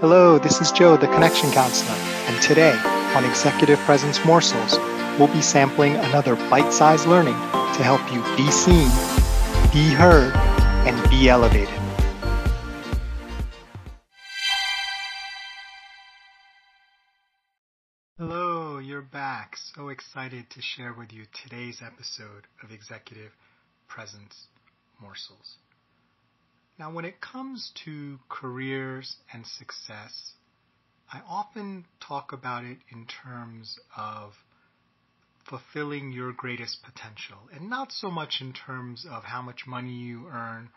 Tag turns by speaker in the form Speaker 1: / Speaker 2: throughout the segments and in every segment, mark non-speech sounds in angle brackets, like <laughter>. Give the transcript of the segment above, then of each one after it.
Speaker 1: Hello, this is Joe, the Connection Counselor, and today on Executive Presence Morsels, we'll be sampling another bite sized learning to help you be seen, be heard, and be elevated. Hello, you're back. So excited to share with you today's episode of Executive Presence Morsels. Now, when it comes to careers and success, I often talk about it in terms of fulfilling your greatest potential, and not so much in terms of how much money you earn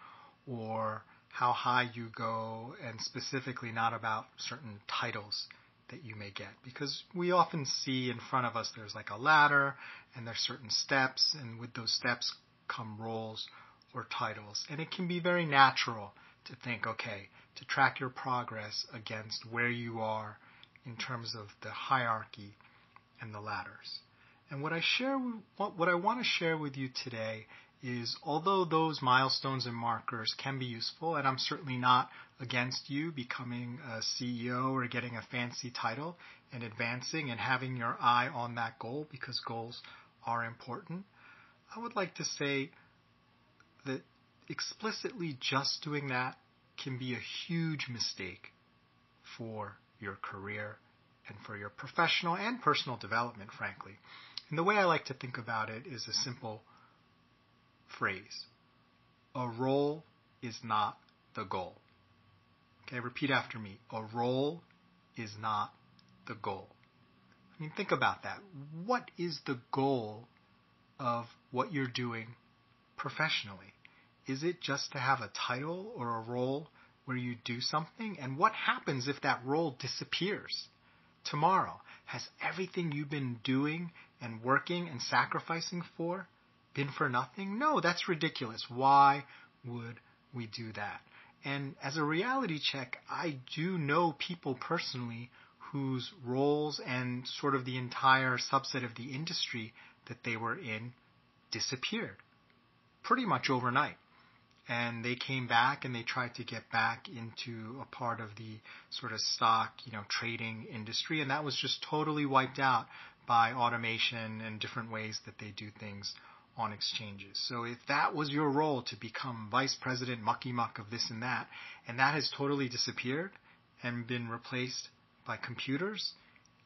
Speaker 1: or how high you go, and specifically not about certain titles that you may get. Because we often see in front of us there's like a ladder and there's certain steps, and with those steps come roles or titles. And it can be very natural to think, okay, to track your progress against where you are in terms of the hierarchy and the ladders. And what I share, what, what I want to share with you today is although those milestones and markers can be useful, and I'm certainly not against you becoming a CEO or getting a fancy title and advancing and having your eye on that goal because goals are important, I would like to say that explicitly just doing that can be a huge mistake for your career and for your professional and personal development, frankly. And the way I like to think about it is a simple phrase. A role is not the goal. Okay, repeat after me. A role is not the goal. I mean, think about that. What is the goal of what you're doing professionally? Is it just to have a title or a role where you do something? And what happens if that role disappears tomorrow? Has everything you've been doing and working and sacrificing for been for nothing? No, that's ridiculous. Why would we do that? And as a reality check, I do know people personally whose roles and sort of the entire subset of the industry that they were in disappeared pretty much overnight. And they came back and they tried to get back into a part of the sort of stock, you know, trading industry. And that was just totally wiped out by automation and different ways that they do things on exchanges. So if that was your role to become vice president mucky muck of this and that, and that has totally disappeared and been replaced by computers,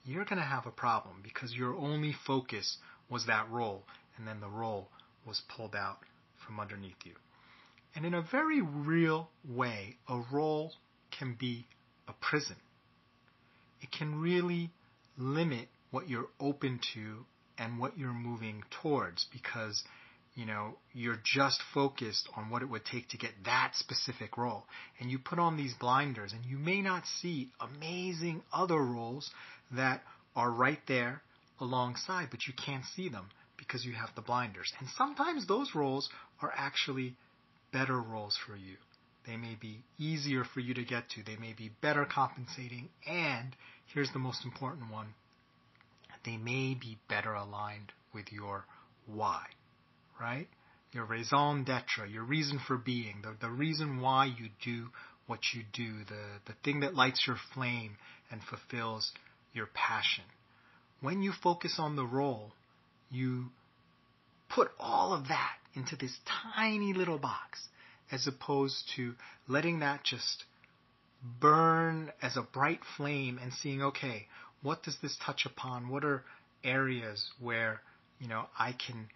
Speaker 1: you're going to have a problem because your only focus was that role, and then the role was pulled out from underneath you. And in a very real way, a role can be a prison. It can really limit what you're open to and what you're moving towards because you know you're just focused on what it would take to get that specific role and you put on these blinders and you may not see amazing other roles that are right there alongside but you can't see them because you have the blinders. And sometimes those roles are actually better roles for you. They may be easier for you to get to. They may be better compensating. And here's the most important one they may be better aligned with your why, right? Your raison d'etre, your reason for being, the, the reason why you do what you do, the, the thing that lights your flame and fulfills your passion. When you focus on the role, you put all of that into this tiny little box as opposed to letting that just burn as a bright flame and seeing, okay, what does this touch upon? What are areas where, you know, I can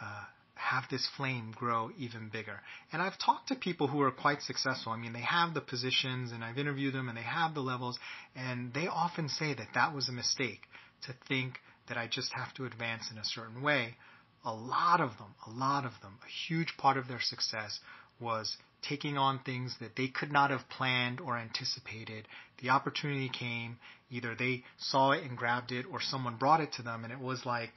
Speaker 1: uh, have this flame grow even bigger? And I've talked to people who are quite successful. I mean, they have the positions and I've interviewed them and they have the levels and they often say that that was a mistake to think that I just have to advance in a certain way, a lot of them, a lot of them, a huge part of their success was taking on things that they could not have planned or anticipated. The opportunity came, either they saw it and grabbed it, or someone brought it to them, and it was like,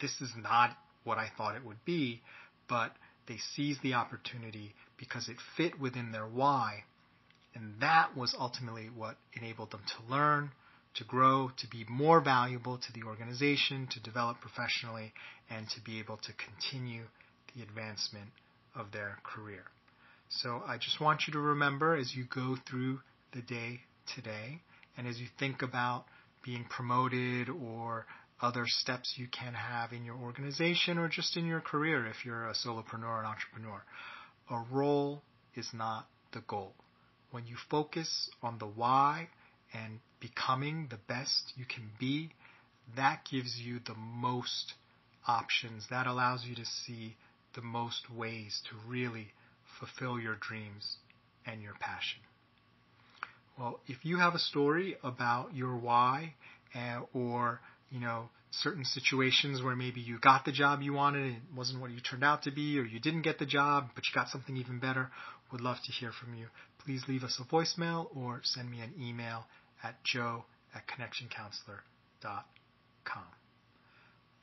Speaker 1: this is not what I thought it would be, but they seized the opportunity because it fit within their why. And that was ultimately what enabled them to learn, to grow, to be more valuable to the organization, to develop professionally, and to be able to continue the advancement of their career. So I just want you to remember as you go through the day today, and as you think about being promoted or other steps you can have in your organization or just in your career if you're a solopreneur or an entrepreneur, a role is not the goal. When you focus on the why and becoming the best you can be, that gives you the most options. That allows you to see the most ways to really fulfill your dreams and your passion. Well, if you have a story about your why uh, or, you know, certain situations where maybe you got the job you wanted and it wasn't what you turned out to be or you didn't get the job but you got something even better, would love to hear from you. Please leave us a voicemail or send me an email at joe at connectioncounselor.com.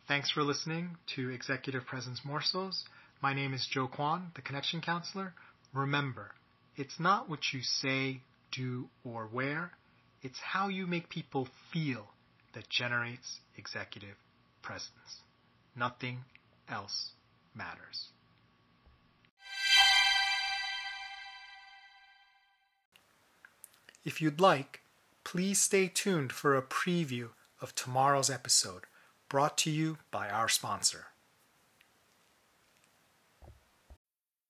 Speaker 1: Thanks for listening to Executive Presence Morsels. My name is Joe Kwan, the Connection Counselor. Remember, it's not what you say, do, or wear, it's how you make people feel that generates executive presence. Nothing else matters. If you'd like, please stay tuned for a preview of tomorrow's episode brought to you by our sponsor.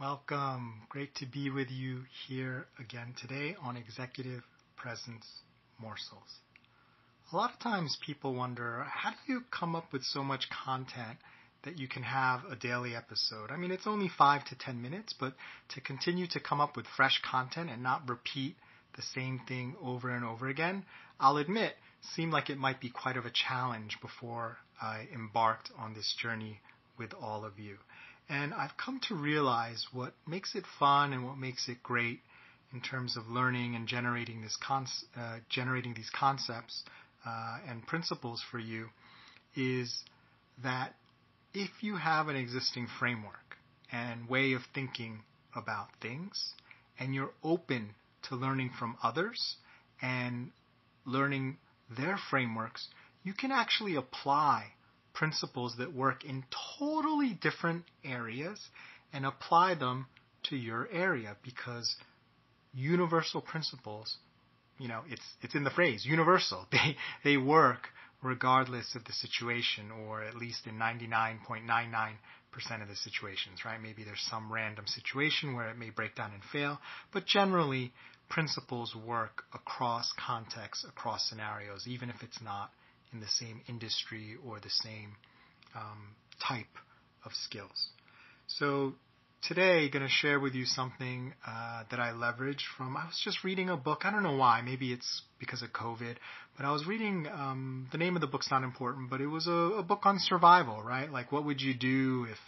Speaker 1: Welcome. Great to be with you here again today on Executive Presence Morsels. A lot of times people wonder how do you come up with so much content that you can have a daily episode? I mean, it's only five to ten minutes, but to continue to come up with fresh content and not repeat the same thing over and over again, I'll admit, seemed like it might be quite of a challenge before I embarked on this journey with all of you. And I've come to realize what makes it fun and what makes it great in terms of learning and generating this con- uh, generating these concepts uh, and principles for you is that if you have an existing framework and way of thinking about things and you're open to learning from others and learning their frameworks, you can actually apply principles that work in totally different areas and apply them to your area because universal principles, you know, it's it's in the phrase universal. <laughs> They they work regardless of the situation or at least in 99.99% of the situations, right? Maybe there's some random situation where it may break down and fail, but generally principles work across contexts, across scenarios, even if it's not in the same industry or the same um, type of skills. So today, going to share with you something uh, that I leveraged from. I was just reading a book. I don't know why. Maybe it's because of COVID, but I was reading. Um, the name of the book's not important, but it was a, a book on survival, right? Like, what would you do if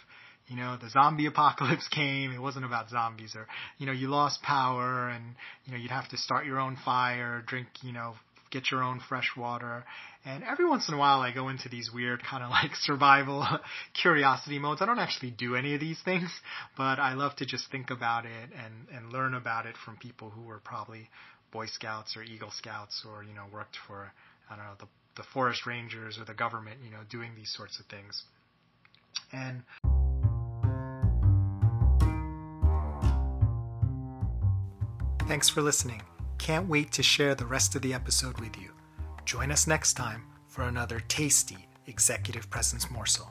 Speaker 1: you know, the zombie <laughs> apocalypse came. It wasn't about zombies or, you know, you lost power and, you know, you'd have to start your own fire, drink, you know, get your own fresh water. And every once in a while I go into these weird kind of like survival <laughs> curiosity modes. I don't actually do any of these things, but I love to just think about it and, and learn about it from people who were probably Boy Scouts or Eagle Scouts or, you know, worked for, I don't know, the, the forest rangers or the government, you know, doing these sorts of things. And Thanks for listening. Can't wait to share the rest of the episode with you. Join us next time for another tasty executive presence morsel.